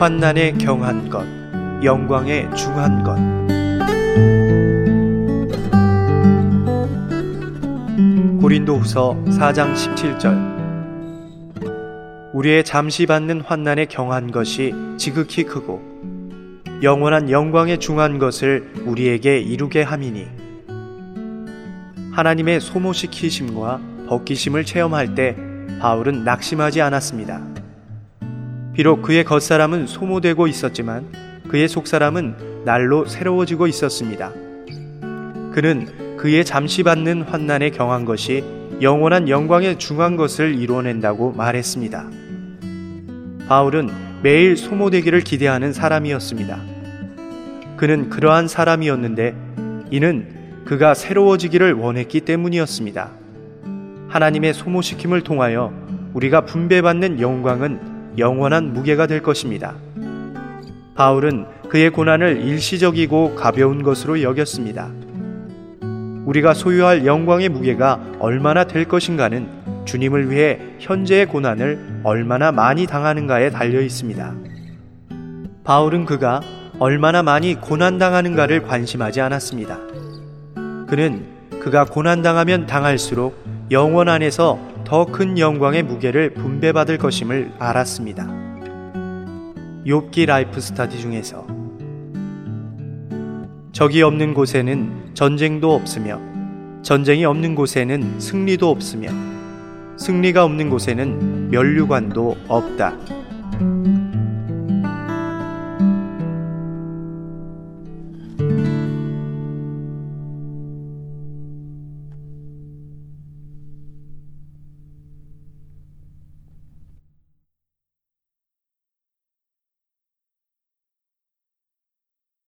환난에 경한 것, 영광에 중한 것. 고린도후서 4장 17절 우리의 잠시 받는 환난에 경한 것이 지극히 크고 영원한 영광에 중한 것을 우리에게 이루게 함이니 하나님의 소모시키심과 벗기심을 체험할 때 바울은 낙심하지 않았습니다. 비록 그의 겉사람은 소모되고 있었지만 그의 속사람은 날로 새로워지고 있었습니다. 그는 그의 잠시 받는 환난에 경한 것이 영원한 영광에 중한 것을 이루어낸다고 말했습니다. 바울은 매일 소모되기를 기대하는 사람이었습니다. 그는 그러한 사람이었는데 이는 그가 새로워지기를 원했기 때문이었습니다. 하나님의 소모시킴을 통하여 우리가 분배받는 영광은 영원한 무게가 될 것입니다. 바울은 그의 고난을 일시적이고 가벼운 것으로 여겼습니다. 우리가 소유할 영광의 무게가 얼마나 될 것인가는 주님을 위해 현재의 고난을 얼마나 많이 당하는가에 달려 있습니다. 바울은 그가 얼마나 많이 고난당하는가를 관심하지 않았습니다. 그는 그가 고난당하면 당할수록 영원 안에서 더 큰 영광의 무게를 분배받을 것임을 알았습니다. 욥기 Life-study 중에서 적이 없는 곳에는 전쟁도 없으며 전쟁이 없는 곳에는 승리도 없으며 승리가 없는 곳에는 면류관도 없다.